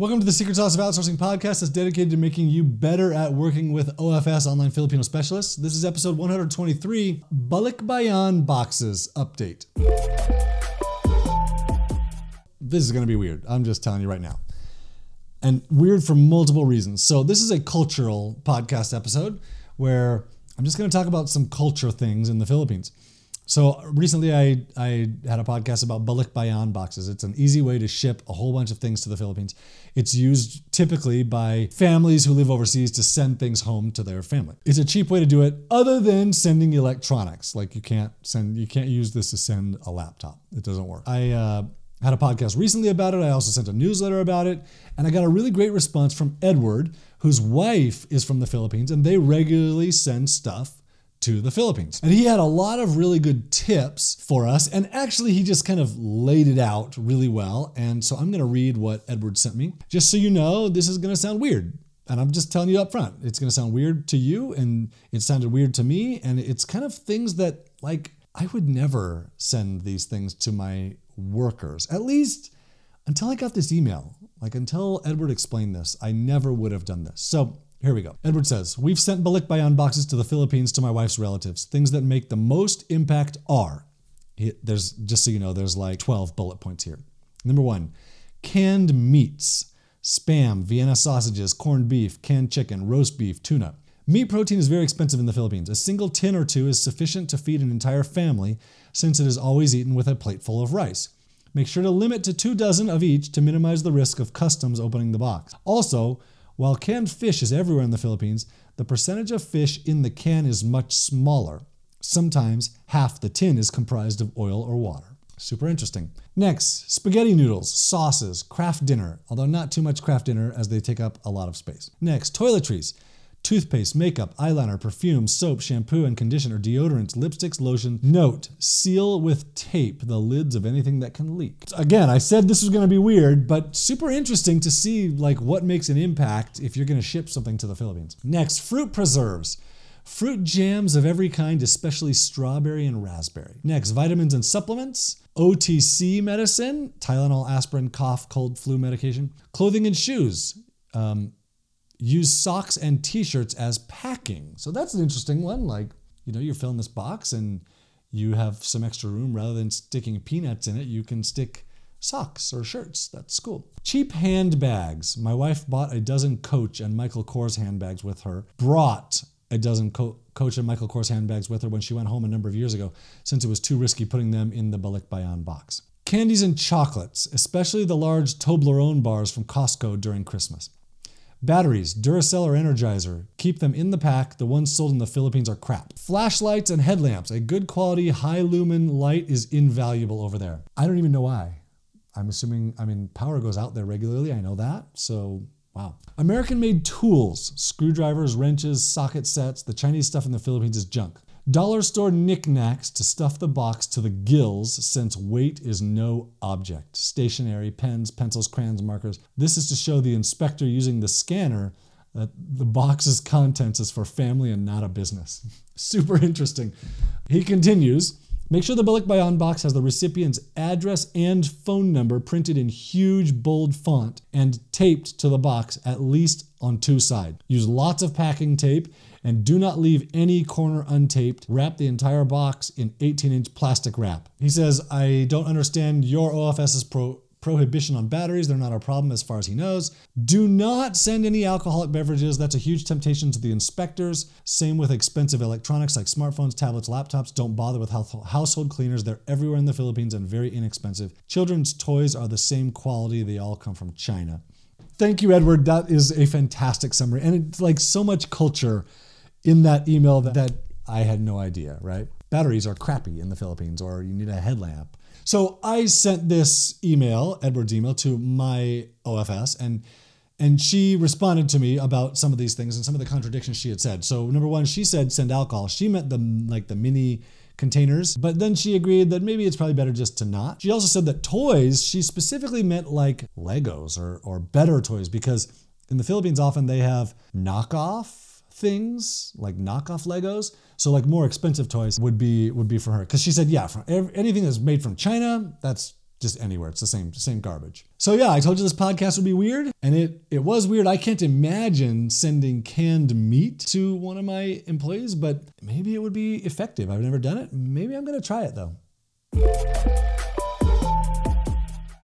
Welcome to the Secret Sauce of Outsourcing podcast that's dedicated to making you better at working with OFS online Filipino specialists. This is episode 123 Balikbayan Boxes Update. This is going to be weird. I'm just telling you right now. And weird for multiple reasons. So, this is a cultural podcast episode where I'm just going to talk about some culture things in the Philippines. So recently, I, I had a podcast about Balik balikbayan boxes. It's an easy way to ship a whole bunch of things to the Philippines. It's used typically by families who live overseas to send things home to their family. It's a cheap way to do it, other than sending electronics. Like you can't send, you can't use this to send a laptop. It doesn't work. I uh, had a podcast recently about it. I also sent a newsletter about it, and I got a really great response from Edward, whose wife is from the Philippines, and they regularly send stuff to the Philippines. And he had a lot of really good tips for us. And actually, he just kind of laid it out really well. And so I'm going to read what Edward sent me. Just so you know, this is going to sound weird. And I'm just telling you up front, it's going to sound weird to you. And it sounded weird to me. And it's kind of things that, like, I would never send these things to my workers, at least until I got this email. Like, until Edward explained this, I never would have done this. So, here we go. Edward says, We've sent balikbayan boxes to the Philippines to my wife's relatives. Things that make the most impact are, there's just so you know, there's like 12 bullet points here. Number one, canned meats, spam, Vienna sausages, corned beef, canned chicken, roast beef, tuna. Meat protein is very expensive in the Philippines. A single tin or two is sufficient to feed an entire family since it is always eaten with a plateful of rice. Make sure to limit to two dozen of each to minimize the risk of customs opening the box. Also, while canned fish is everywhere in the Philippines, the percentage of fish in the can is much smaller. Sometimes half the tin is comprised of oil or water. Super interesting. Next, spaghetti noodles, sauces, Kraft Dinner, although not too much Kraft Dinner as they take up a lot of space. Next, toiletries toothpaste, makeup, eyeliner, perfume, soap, shampoo and conditioner, deodorants, lipsticks, lotion. Note, seal with tape the lids of anything that can leak. Again, I said this was going to be weird, but super interesting to see like what makes an impact if you're going to ship something to the Philippines. Next, fruit preserves. Fruit jams of every kind, especially strawberry and raspberry. Next, vitamins and supplements. OTC medicine, Tylenol, aspirin, cough, cold, flu medication. Clothing and shoes. Um, use socks and t-shirts as packing. So that's an interesting one. Like, you know, you're filling this box and you have some extra room rather than sticking peanuts in it, you can stick socks or shirts. That's cool. Cheap handbags. My wife bought a dozen Coach and Michael Kors handbags with her. Brought a dozen Co- Coach and Michael Kors handbags with her when she went home a number of years ago, since it was too risky putting them in the Balikbayan box. Candies and chocolates, especially the large Toblerone bars from Costco during Christmas. Batteries, Duracell or Energizer, keep them in the pack. The ones sold in the Philippines are crap. Flashlights and headlamps, a good quality high lumen light is invaluable over there. I don't even know why. I'm assuming, I mean, power goes out there regularly. I know that. So, wow. American made tools, screwdrivers, wrenches, socket sets. The Chinese stuff in the Philippines is junk. Dollar store knickknacks to stuff the box to the gills since weight is no object. Stationery, pens, pencils, crayons, markers. This is to show the inspector using the scanner that the box's contents is for family and not a business. Super interesting. He continues. Make sure the balikbayan box has the recipient's address and phone number printed in huge bold font and taped to the box at least on two sides. Use lots of packing tape and do not leave any corner untaped. Wrap the entire box in 18 inch plastic wrap. He says, I don't understand your OFS's pro- prohibition on batteries. They're not a problem as far as he knows. Do not send any alcoholic beverages. That's a huge temptation to the inspectors. Same with expensive electronics like smartphones, tablets, laptops. Don't bother with household cleaners. They're everywhere in the Philippines and very inexpensive. Children's toys are the same quality. They all come from China. Thank you, Edward. That is a fantastic summary. And it's like so much culture in that email that, that I had no idea, right? Batteries are crappy in the Philippines, or you need a headlamp. So I sent this email, Edward's email, to my OFS, and and she responded to me about some of these things and some of the contradictions she had said. So number one, she said send alcohol. She meant the like the mini containers, but then she agreed that maybe it's probably better just to not. She also said that toys, she specifically meant like Legos or or better toys because in the Philippines often they have knockoff things like knockoff Legos. So like more expensive toys would be would be for her because she said yeah, from anything that's made from China, that's just anywhere. It's the same same garbage. So yeah, I told you this podcast would be weird, and it it was weird. I can't imagine sending canned meat to one of my employees, but maybe it would be effective. I've never done it. Maybe I'm gonna try it though.